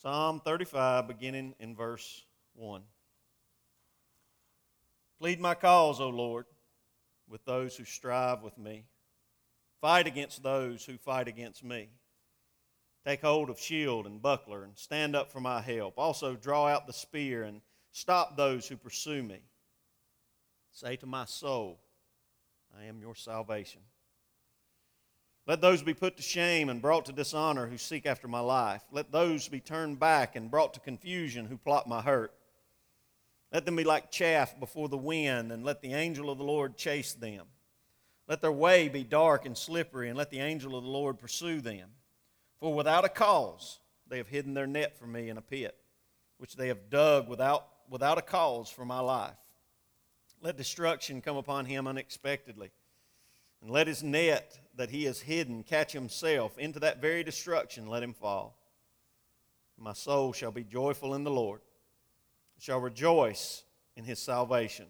Psalm 35, beginning in verse 1. Plead my cause, O Lord, with those who strive with me. Fight against those who fight against me. Take hold of shield and buckler and stand up for my help. Also, draw out the spear and stop those who pursue me. Say to my soul, I am your salvation. Let those be put to shame and brought to dishonor who seek after my life. Let those be turned back and brought to confusion who plot my hurt. Let them be like chaff before the wind, and let the angel of the Lord chase them. Let their way be dark and slippery, and let the angel of the Lord pursue them. For without a cause they have hidden their net for me in a pit, which they have dug without, without a cause for my life. Let destruction come upon him unexpectedly and let his net that he has hidden catch himself. Into that very destruction let him fall. My soul shall be joyful in the Lord, shall rejoice in his salvation.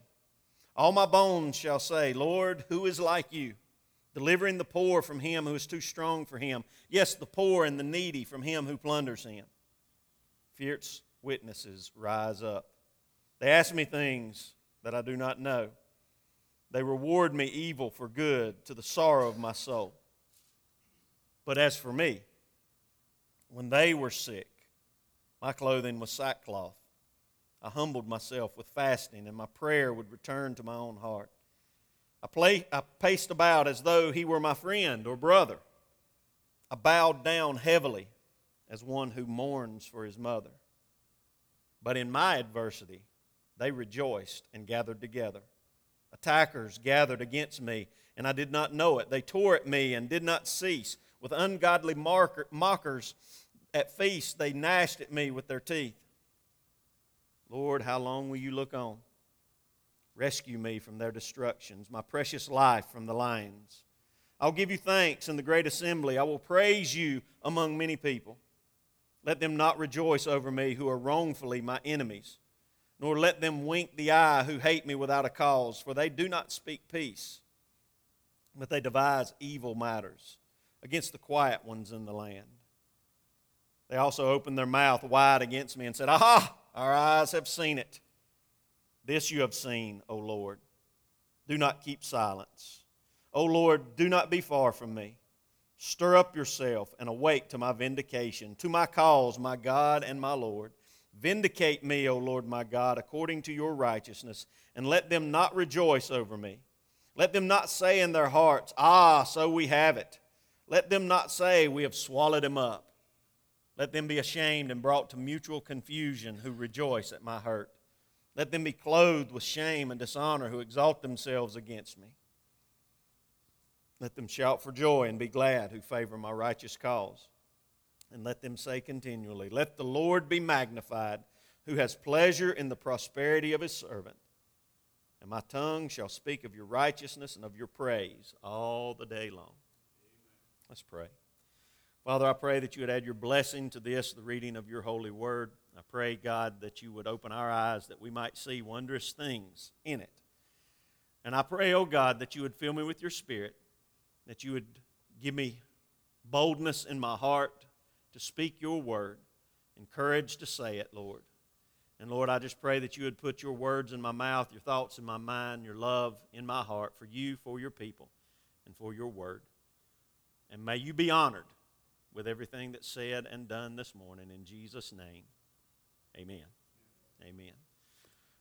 All my bones shall say, Lord, who is like you? Delivering the poor from him who is too strong for him. Yes, the poor and the needy from him who plunders him. Fierce witnesses rise up. They ask me things that I do not know. They reward me evil for good to the sorrow of my soul. But as for me, when they were sick, my clothing was sackcloth. I humbled myself with fasting, and my prayer would return to my own heart. I, play, I paced about as though he were my friend or brother. I bowed down heavily as one who mourns for his mother. But in my adversity, they rejoiced and gathered together. Attackers gathered against me, and I did not know it. They tore at me and did not cease. With ungodly marker, mockers at feasts, they gnashed at me with their teeth. Lord, how long will you look on? Rescue me from their destructions, my precious life from the lions. I'll give you thanks in the great assembly. I will praise you among many people. Let them not rejoice over me who are wrongfully my enemies nor let them wink the eye who hate me without a cause, for they do not speak peace, but they devise evil matters against the quiet ones in the land. They also opened their mouth wide against me and said, Aha, our eyes have seen it. This you have seen, O Lord. Do not keep silence. O Lord, do not be far from me. Stir up yourself and awake to my vindication, to my cause, my God and my Lord. Vindicate me, O Lord my God, according to your righteousness, and let them not rejoice over me. Let them not say in their hearts, Ah, so we have it. Let them not say, We have swallowed him up. Let them be ashamed and brought to mutual confusion who rejoice at my hurt. Let them be clothed with shame and dishonor who exalt themselves against me. Let them shout for joy and be glad who favor my righteous cause and let them say continually, Let the Lord be magnified, who has pleasure in the prosperity of his servant. And my tongue shall speak of your righteousness and of your praise all the day long. Let's pray. Father, I pray that you would add your blessing to this, the reading of your holy word. I pray, God, that you would open our eyes that we might see wondrous things in it. And I pray, oh God, that you would fill me with your spirit, that you would give me boldness in my heart to speak your word and courage to say it, Lord. And Lord, I just pray that you would put your words in my mouth, your thoughts in my mind, your love in my heart for you, for your people, and for your word. And may you be honored with everything that's said and done this morning. In Jesus' name, amen. Amen.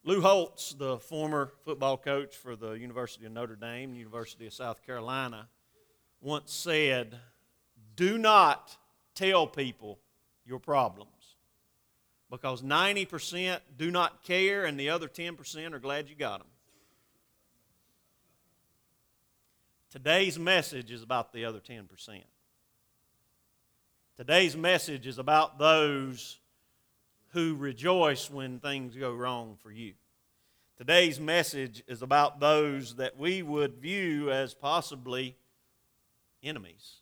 Lou Holtz, the former football coach for the University of Notre Dame, University of South Carolina, once said, Do not tell people your problems because 90% do not care and the other 10% are glad you got them. Today's message is about the other 10%. Today's message is about those who rejoice when things go wrong for you. Today's message is about those that we would view as possibly enemies.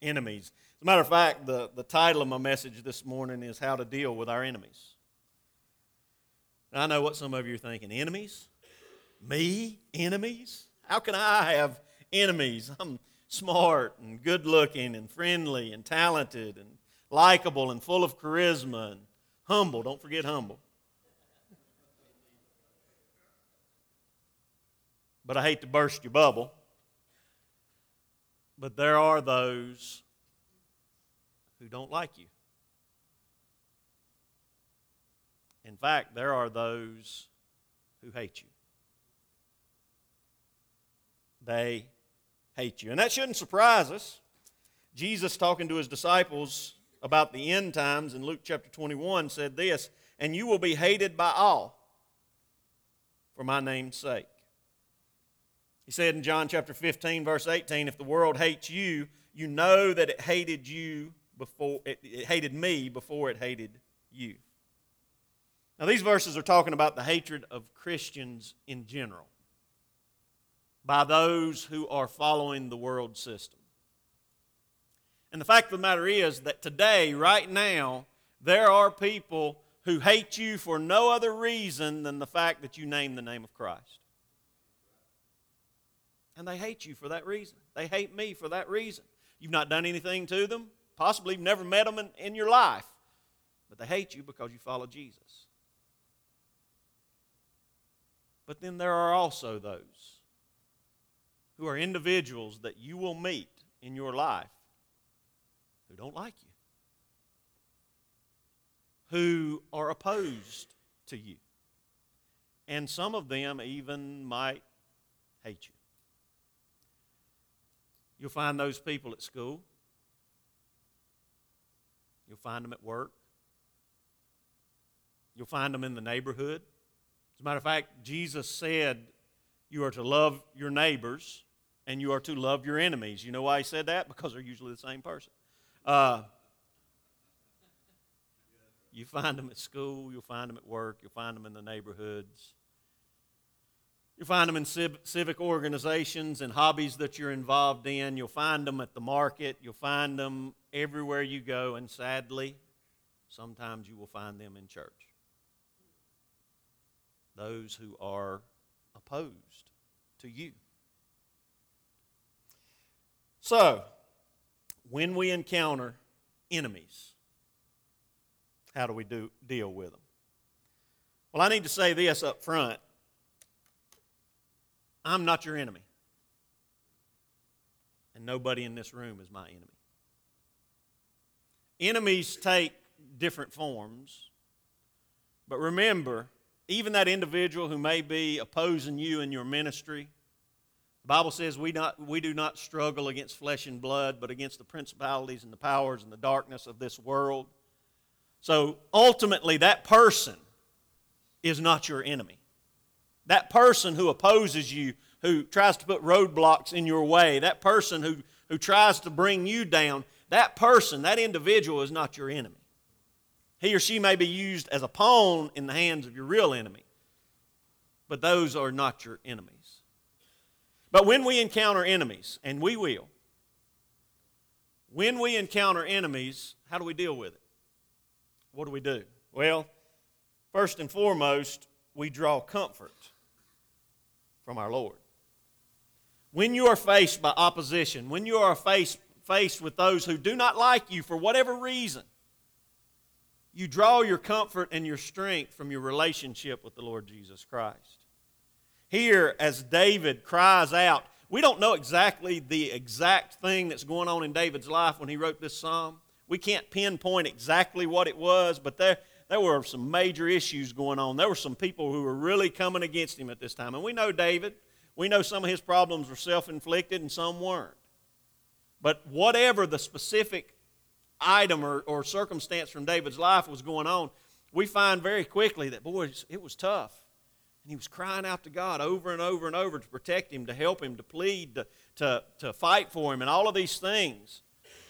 Enemies. As a matter of fact, the, the title of my message this morning is How to Deal with Our Enemies. I know what some of you are thinking enemies? Me? Enemies? How can I have enemies? I'm smart and good looking and friendly and talented and likable and full of charisma and humble. Don't forget humble. But I hate to burst your bubble. But there are those who don't like you. In fact, there are those who hate you. They hate you. And that shouldn't surprise us. Jesus, talking to his disciples about the end times in Luke chapter 21, said this And you will be hated by all for my name's sake. He said in John chapter 15, verse 18, If the world hates you, you know that it hated you before it, it hated me before it hated you. Now, these verses are talking about the hatred of Christians in general by those who are following the world system. And the fact of the matter is that today, right now, there are people who hate you for no other reason than the fact that you name the name of Christ. And they hate you for that reason. They hate me for that reason. You've not done anything to them, possibly you've never met them in, in your life, but they hate you because you follow Jesus. But then there are also those who are individuals that you will meet in your life who don't like you, who are opposed to you. And some of them even might hate you. You'll find those people at school. You'll find them at work. You'll find them in the neighborhood. As a matter of fact, Jesus said you are to love your neighbors and you are to love your enemies. You know why he said that? Because they're usually the same person. Uh, you find them at school, you'll find them at work, you'll find them in the neighborhoods. You'll find them in civic organizations and hobbies that you're involved in. You'll find them at the market. You'll find them everywhere you go. And sadly, sometimes you will find them in church. Those who are opposed to you. So, when we encounter enemies, how do we do, deal with them? Well, I need to say this up front I'm not your enemy. And nobody in this room is my enemy. Enemies take different forms. But remember, even that individual who may be opposing you in your ministry, the Bible says we, not, we do not struggle against flesh and blood, but against the principalities and the powers and the darkness of this world. So ultimately, that person is not your enemy. That person who opposes you, who tries to put roadblocks in your way, that person who, who tries to bring you down, that person, that individual is not your enemy. He or she may be used as a pawn in the hands of your real enemy, but those are not your enemies. But when we encounter enemies, and we will, when we encounter enemies, how do we deal with it? What do we do? Well, first and foremost, we draw comfort from our Lord. When you are faced by opposition, when you are faced, faced with those who do not like you for whatever reason, you draw your comfort and your strength from your relationship with the Lord Jesus Christ here as David cries out. We don't know exactly the exact thing that's going on in David's life when he wrote this psalm. We can't pinpoint exactly what it was, but there, there were some major issues going on. There were some people who were really coming against him at this time. And we know David. We know some of his problems were self inflicted and some weren't. But whatever the specific item or, or circumstance from David's life was going on, we find very quickly that, boy, it was tough. And he was crying out to God over and over and over to protect him, to help him, to plead, to, to, to fight for him, and all of these things.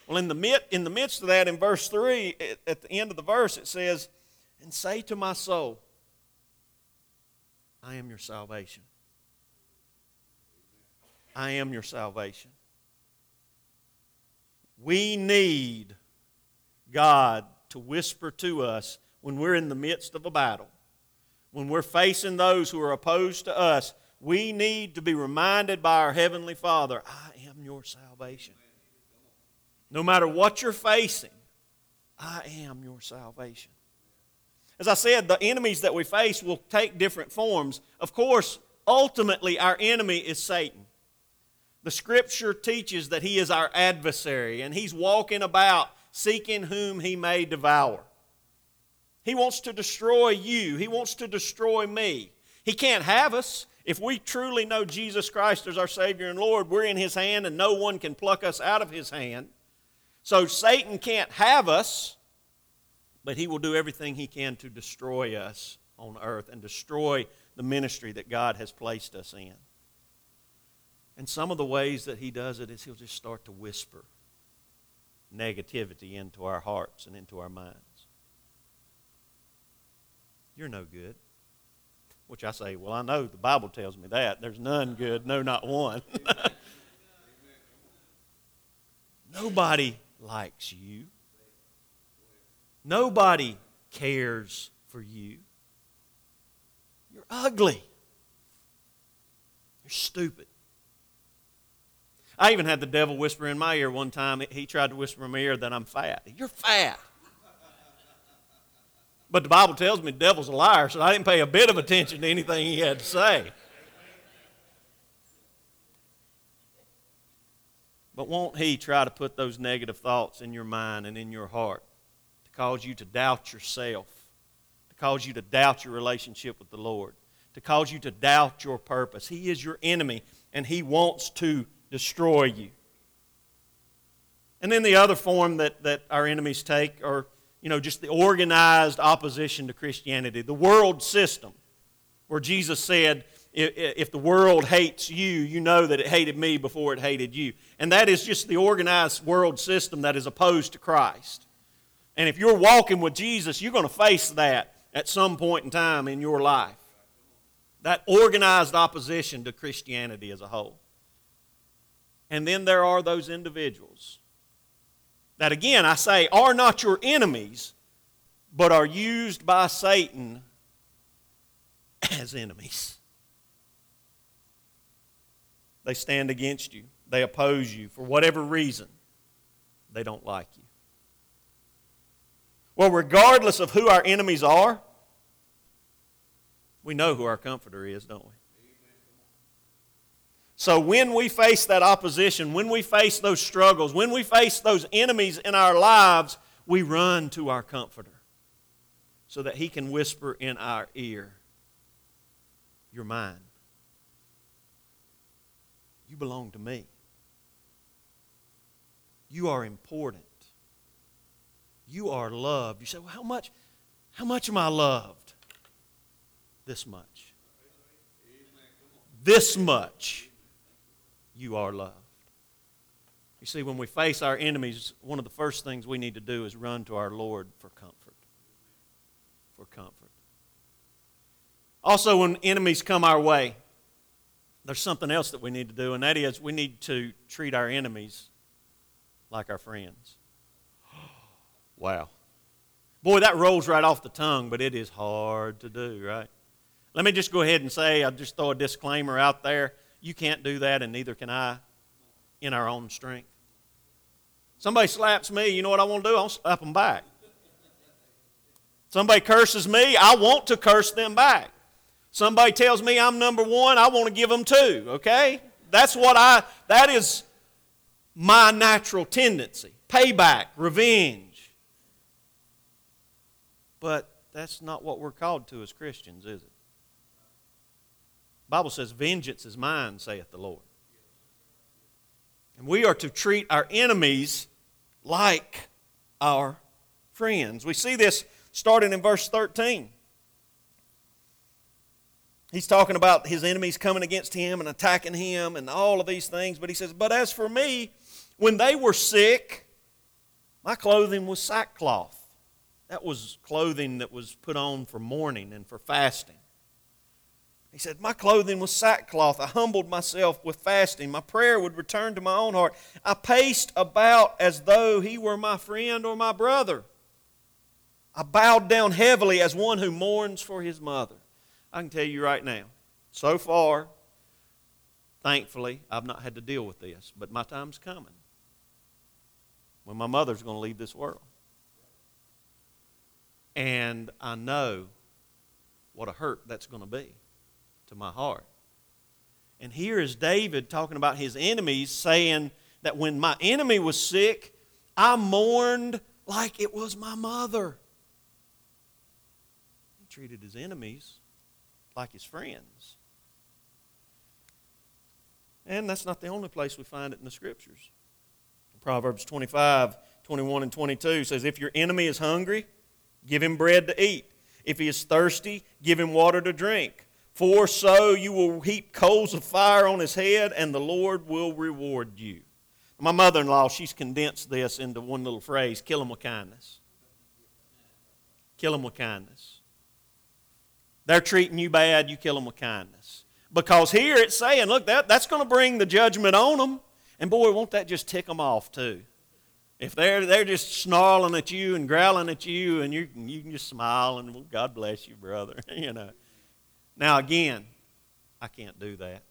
Well, in the, mid, in the midst of that, in verse 3, at the end of the verse, it says, And say to my soul, I am your salvation. I am your salvation. We need God to whisper to us when we're in the midst of a battle when we're facing those who are opposed to us, we need to be reminded by our Heavenly Father, I am your salvation. No matter what you're facing, I am your salvation. As I said, the enemies that we face will take different forms. Of course, ultimately, our enemy is Satan. The scripture teaches that he is our adversary and he's walking about seeking whom he may devour. He wants to destroy you, he wants to destroy me. He can't have us. If we truly know Jesus Christ as our Savior and Lord, we're in his hand and no one can pluck us out of his hand. So Satan can't have us but he will do everything he can to destroy us on earth and destroy the ministry that God has placed us in. And some of the ways that he does it is he'll just start to whisper negativity into our hearts and into our minds. You're no good. Which I say, well, I know the Bible tells me that. There's none good, no, not one. Nobody likes you. Nobody cares for you. You're ugly. You're stupid. I even had the devil whisper in my ear one time. He tried to whisper in my ear that I'm fat. You're fat. But the Bible tells me the devil's a liar, so I didn't pay a bit of attention to anything he had to say. But won't he try to put those negative thoughts in your mind and in your heart? Cause you to doubt yourself, to cause you to doubt your relationship with the Lord, to cause you to doubt your purpose. He is your enemy, and he wants to destroy you. And then the other form that, that our enemies take are, you know, just the organized opposition to Christianity, the world system, where Jesus said, if the world hates you, you know that it hated me before it hated you. And that is just the organized world system that is opposed to Christ. And if you're walking with Jesus, you're going to face that at some point in time in your life. That organized opposition to Christianity as a whole. And then there are those individuals that, again, I say, are not your enemies, but are used by Satan as enemies. They stand against you, they oppose you for whatever reason. They don't like you. Well, regardless of who our enemies are, we know who our comforter is, don't we? So when we face that opposition, when we face those struggles, when we face those enemies in our lives, we run to our comforter so that he can whisper in our ear, You're mine. You belong to me. You are important. You are loved. You say, well, how much, how much am I loved? This much. This much you are loved. You see, when we face our enemies, one of the first things we need to do is run to our Lord for comfort. For comfort. Also, when enemies come our way, there's something else that we need to do, and that is we need to treat our enemies like our friends. Wow. Boy, that rolls right off the tongue, but it is hard to do, right? Let me just go ahead and say, I'll just throw a disclaimer out there. You can't do that, and neither can I in our own strength. Somebody slaps me, you know what I want to do? I'll slap them back. Somebody curses me, I want to curse them back. Somebody tells me I'm number one, I want to give them two, okay? That's what I, that is my natural tendency. Payback, revenge. But that's not what we're called to as Christians, is it? The Bible says, Vengeance is mine, saith the Lord. And we are to treat our enemies like our friends. We see this starting in verse 13. He's talking about his enemies coming against him and attacking him and all of these things. But he says, But as for me, when they were sick, my clothing was sackcloth. That was clothing that was put on for mourning and for fasting. He said, My clothing was sackcloth. I humbled myself with fasting. My prayer would return to my own heart. I paced about as though he were my friend or my brother. I bowed down heavily as one who mourns for his mother. I can tell you right now, so far, thankfully, I've not had to deal with this, but my time's coming when my mother's going to leave this world. And I know what a hurt that's going to be to my heart. And here is David talking about his enemies, saying that when my enemy was sick, I mourned like it was my mother. He treated his enemies like his friends. And that's not the only place we find it in the scriptures. Proverbs 25, 21, and 22 says, If your enemy is hungry, give him bread to eat. If he is thirsty, give him water to drink. For so you will heap coals of fire on his head, and the Lord will reward you. My mother in law, she's condensed this into one little phrase kill him with kindness. Kill him with kindness. They're treating you bad, you kill them with kindness. Because here it's saying, look, that, that's going to bring the judgment on them. And boy, won't that just tick them off too? If they're, they're just snarling at you and growling at you, and you, you can just smile and, well, God bless you, brother, you know. Now, again, I can't do that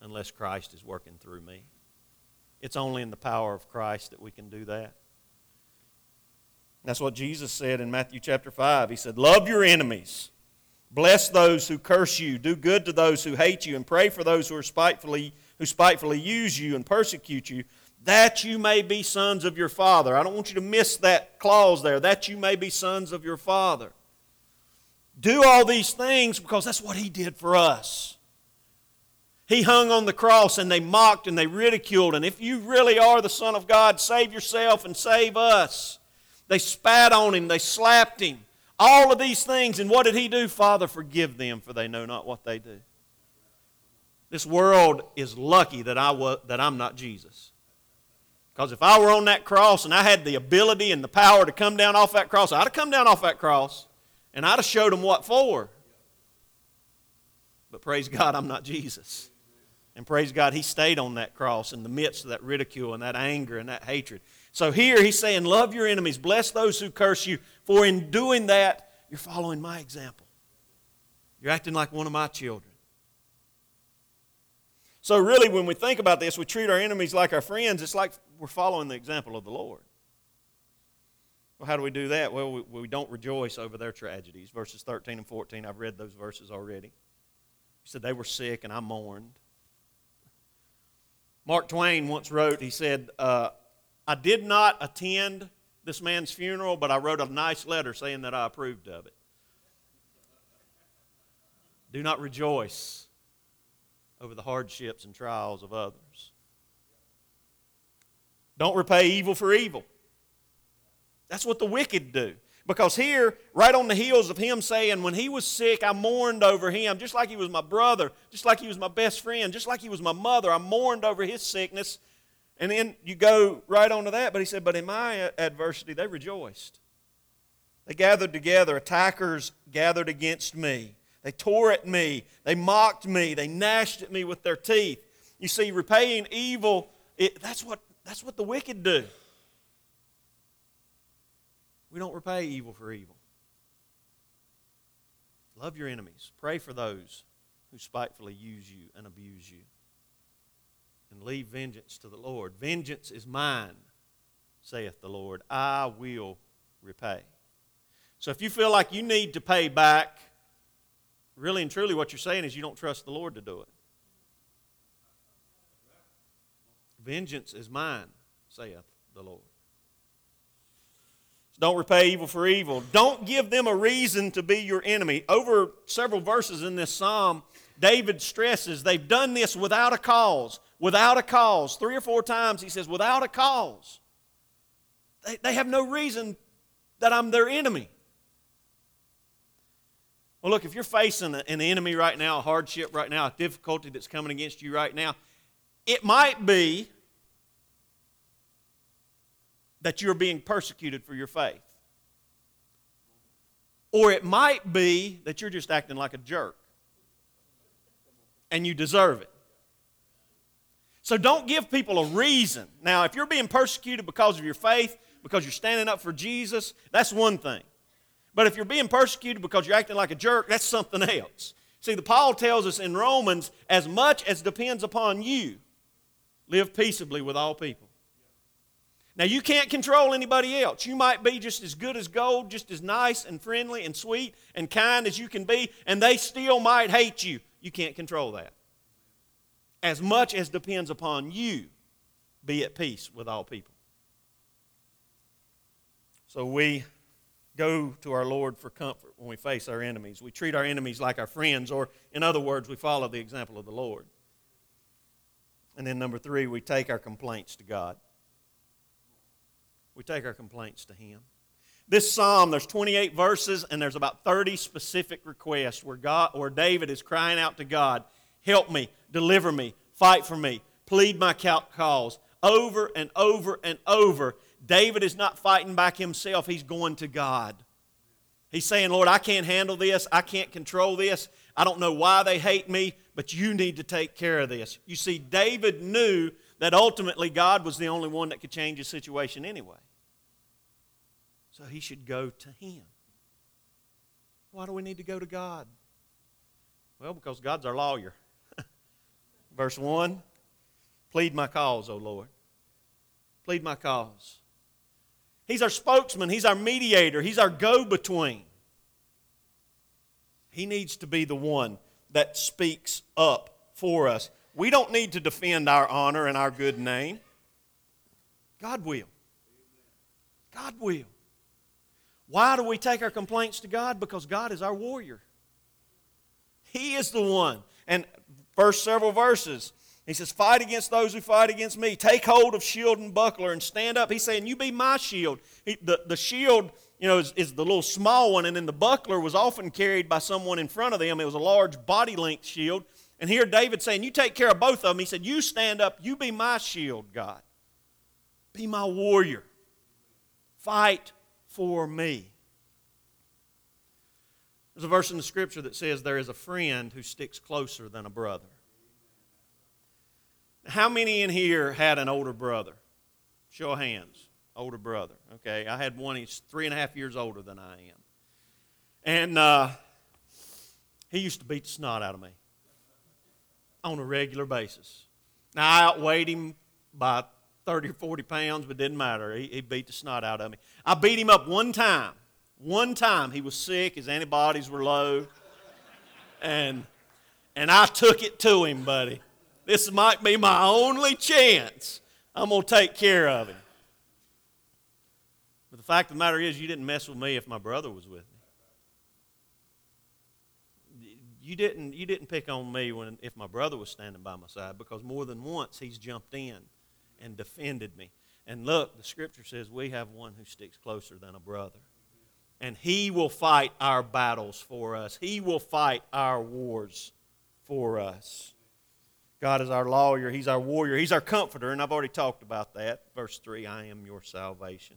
unless Christ is working through me. It's only in the power of Christ that we can do that. That's what Jesus said in Matthew chapter 5. He said, Love your enemies, bless those who curse you, do good to those who hate you, and pray for those who are spitefully who spitefully use you and persecute you, that you may be sons of your Father. I don't want you to miss that clause there, that you may be sons of your Father. Do all these things because that's what He did for us. He hung on the cross and they mocked and they ridiculed. And if you really are the Son of God, save yourself and save us. They spat on him, they slapped him. All of these things. And what did he do? Father, forgive them, for they know not what they do. This world is lucky that, I was, that I'm not Jesus. Because if I were on that cross and I had the ability and the power to come down off that cross, I'd have come down off that cross and I'd have showed them what for. But praise God, I'm not Jesus. And praise God, He stayed on that cross in the midst of that ridicule and that anger and that hatred. So here He's saying, Love your enemies, bless those who curse you, for in doing that, you're following my example. You're acting like one of my children. So, really, when we think about this, we treat our enemies like our friends. It's like we're following the example of the Lord. Well, how do we do that? Well, we, we don't rejoice over their tragedies. Verses 13 and 14, I've read those verses already. He said, They were sick and I mourned. Mark Twain once wrote, he said, uh, I did not attend this man's funeral, but I wrote a nice letter saying that I approved of it. Do not rejoice over the hardships and trials of others. Don't repay evil for evil. That's what the wicked do. Because here, right on the heels of him saying, when he was sick, I mourned over him, just like he was my brother, just like he was my best friend, just like he was my mother, I mourned over his sickness. And then you go right on to that, but he said, but in my adversity, they rejoiced. They gathered together, attackers gathered against me. They tore at me. They mocked me. They gnashed at me with their teeth. You see, repaying evil, it, that's, what, that's what the wicked do. We don't repay evil for evil. Love your enemies. Pray for those who spitefully use you and abuse you. And leave vengeance to the Lord. Vengeance is mine, saith the Lord. I will repay. So if you feel like you need to pay back, really and truly what you're saying is you don't trust the Lord to do it. Vengeance is mine, saith the Lord. So don't repay evil for evil. Don't give them a reason to be your enemy. Over several verses in this psalm, David stresses they've done this without a cause. Without a cause. Three or four times he says, without a cause. They, they have no reason that I'm their enemy. Well, look, if you're facing an enemy right now, a hardship right now, a difficulty that's coming against you right now, it might be that you're being persecuted for your faith. Or it might be that you're just acting like a jerk and you deserve it. So don't give people a reason. Now, if you're being persecuted because of your faith, because you're standing up for Jesus, that's one thing. But if you're being persecuted because you're acting like a jerk, that's something else. See, the Paul tells us in Romans, as much as depends upon you, live peaceably with all people. Now, you can't control anybody else. You might be just as good as gold, just as nice and friendly and sweet and kind as you can be, and they still might hate you. You can't control that. As much as depends upon you, be at peace with all people. So we go to our Lord for comfort when we face our enemies. We treat our enemies like our friends, or in other words, we follow the example of the Lord. And then number three, we take our complaints to God. We take our complaints to Him. This psalm, there's 28 verses, and there's about 30 specific requests where, God, where David is crying out to God, Help me, deliver me, fight for me, plead my cause. Over and over and over, David is not fighting back himself, he's going to God. He's saying, Lord, I can't handle this. I can't control this. I don't know why they hate me, but you need to take care of this. You see, David knew that ultimately God was the only one that could change his situation anyway. So he should go to him. Why do we need to go to God? Well, because God's our lawyer. Verse 1 Plead my cause, O Lord. Plead my cause. He's our spokesman, He's our mediator, He's our go between. He needs to be the one that speaks up for us. We don't need to defend our honor and our good name. God will. God will. Why do we take our complaints to God? Because God is our warrior. He is the one. And first several verses, he says, Fight against those who fight against me. Take hold of shield and buckler and stand up. He's saying, You be my shield. He, the, the shield you know, is, is, the little small one, and then the buckler was often carried by someone in front of them. It was a large body length shield. And here David saying, You take care of both of them. He said, You stand up, you be my shield, God. Be my warrior. Fight for me. There's a verse in the scripture that says, There is a friend who sticks closer than a brother. How many in here had an older brother? Show of hands older brother. Okay, I had one, he's three and a half years older than I am. And uh, he used to beat the snot out of me on a regular basis. Now, I outweighed him by 30 or 40 pounds, but it didn't matter. He, he beat the snot out of me. I beat him up one time. One time he was sick, his antibodies were low, and, and I took it to him, buddy. This might be my only chance. I'm going to take care of him. But the fact of the matter is, you didn't mess with me if my brother was with me. You didn't, you didn't pick on me when, if my brother was standing by my side because more than once he's jumped in and defended me. And look, the scripture says we have one who sticks closer than a brother. And he will fight our battles for us, he will fight our wars for us. God is our lawyer, he's our warrior, he's our comforter, and I've already talked about that. Verse 3 I am your salvation.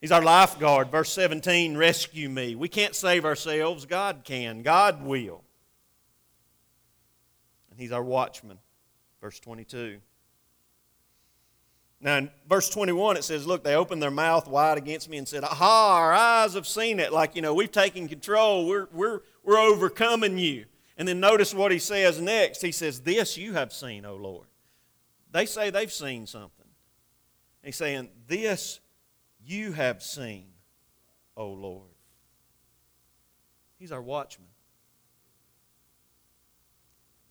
He's our lifeguard. Verse 17, rescue me. We can't save ourselves. God can. God will. And He's our watchman. Verse 22. Now, in verse 21, it says, Look, they opened their mouth wide against me and said, Aha, our eyes have seen it. Like, you know, we've taken control. We're, we're, we're overcoming you. And then notice what he says next. He says, This you have seen, O Lord. They say they've seen something. He's saying, This you have seen, O Lord. He's our watchman.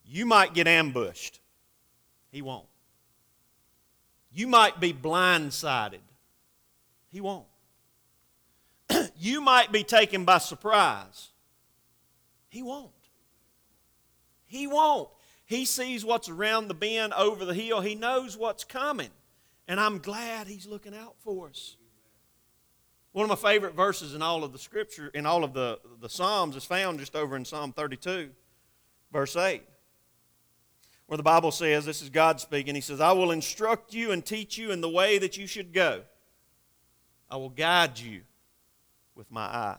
You might get ambushed, He won't. You might be blindsided, He won't. you might be taken by surprise, He won't. He won't. He sees what's around the bend over the hill. He knows what's coming. And I'm glad He's looking out for us. One of my favorite verses in all of the scripture, in all of the, the Psalms, is found just over in Psalm 32, verse 8, where the Bible says, This is God speaking. He says, I will instruct you and teach you in the way that you should go. I will guide you with my eye.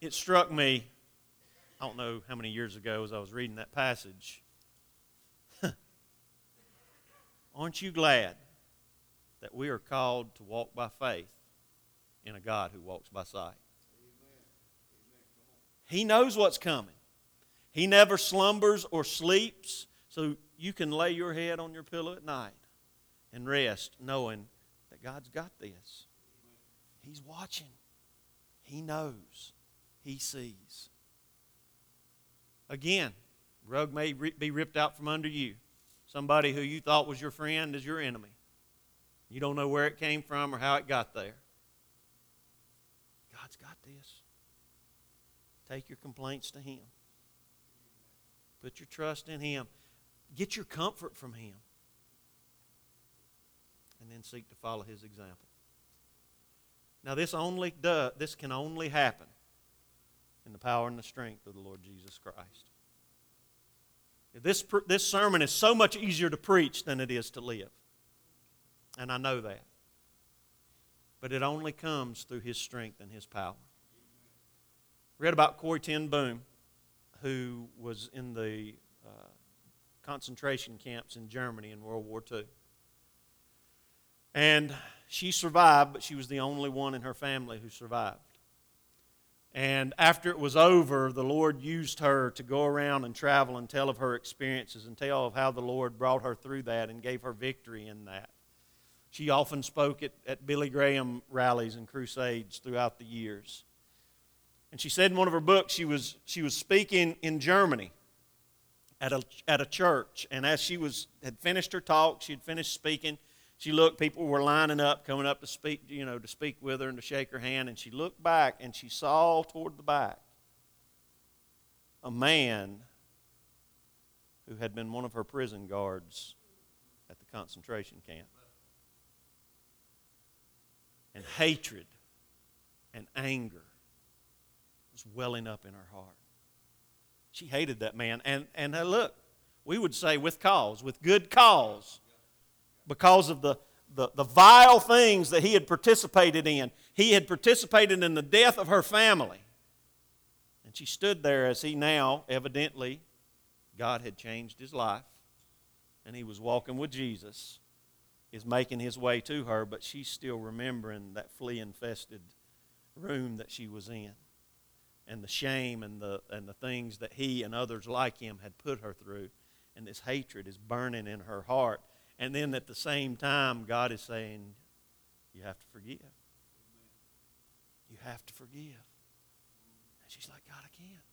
It struck me, I don't know how many years ago, as I was reading that passage. Aren't you glad? that we are called to walk by faith in a God who walks by sight. He knows what's coming. He never slumbers or sleeps. So you can lay your head on your pillow at night and rest knowing that God's got this. He's watching, He knows, He sees. Again, rug may be ripped out from under you. Somebody who you thought was your friend is your enemy. You don't know where it came from or how it got there. God's got this. Take your complaints to Him. Put your trust in Him. Get your comfort from Him. And then seek to follow His example. Now, this only does, this can only happen in the power and the strength of the Lord Jesus Christ. This, this sermon is so much easier to preach than it is to live. And I know that. But it only comes through His strength and His power. read about Corrie ten Boom, who was in the uh, concentration camps in Germany in World War II. And she survived, but she was the only one in her family who survived. And after it was over, the Lord used her to go around and travel and tell of her experiences and tell of how the Lord brought her through that and gave her victory in that. She often spoke at, at Billy Graham rallies and crusades throughout the years. And she said in one of her books she was, she was speaking in Germany at a, at a church. And as she was, had finished her talk, she had finished speaking, she looked, people were lining up, coming up to speak, you know, to speak with her and to shake her hand, and she looked back and she saw toward the back a man who had been one of her prison guards at the concentration camp. And hatred and anger was welling up in her heart. She hated that man. And, and uh, look, we would say with cause, with good cause because of the, the, the vile things that he had participated in. He had participated in the death of her family. And she stood there as he now, evidently, God had changed his life and he was walking with Jesus, is making his way to her, but she's still remembering that flea infested room that she was in and the shame and the, and the things that he and others like him had put her through. And this hatred is burning in her heart. And then at the same time, God is saying, You have to forgive. You have to forgive. And she's like, God, I can't.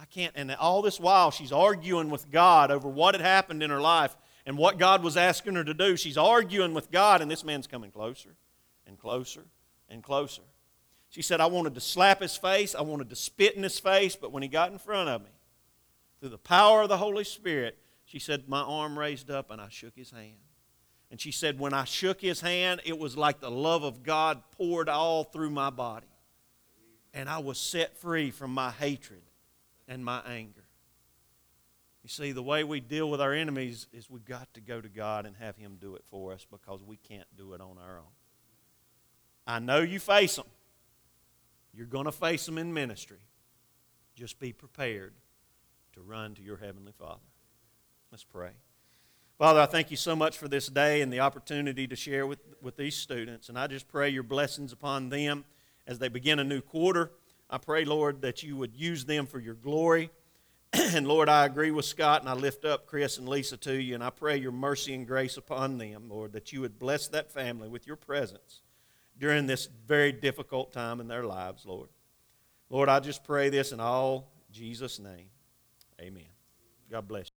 I can't. And all this while, she's arguing with God over what had happened in her life and what God was asking her to do. She's arguing with God, and this man's coming closer and closer and closer. She said, I wanted to slap his face, I wanted to spit in his face, but when he got in front of me, through the power of the Holy Spirit, she said, My arm raised up and I shook his hand. And she said, When I shook his hand, it was like the love of God poured all through my body. And I was set free from my hatred and my anger. You see, the way we deal with our enemies is we've got to go to God and have Him do it for us because we can't do it on our own. I know you face them. You're going to face them in ministry. Just be prepared to run to your Heavenly Father. Let's pray. Father, I thank you so much for this day and the opportunity to share with, with these students. And I just pray your blessings upon them as they begin a new quarter. I pray, Lord, that you would use them for your glory. and Lord, I agree with Scott and I lift up Chris and Lisa to you. And I pray your mercy and grace upon them, Lord, that you would bless that family with your presence during this very difficult time in their lives, Lord. Lord, I just pray this in all Jesus' name. Amen. God bless you.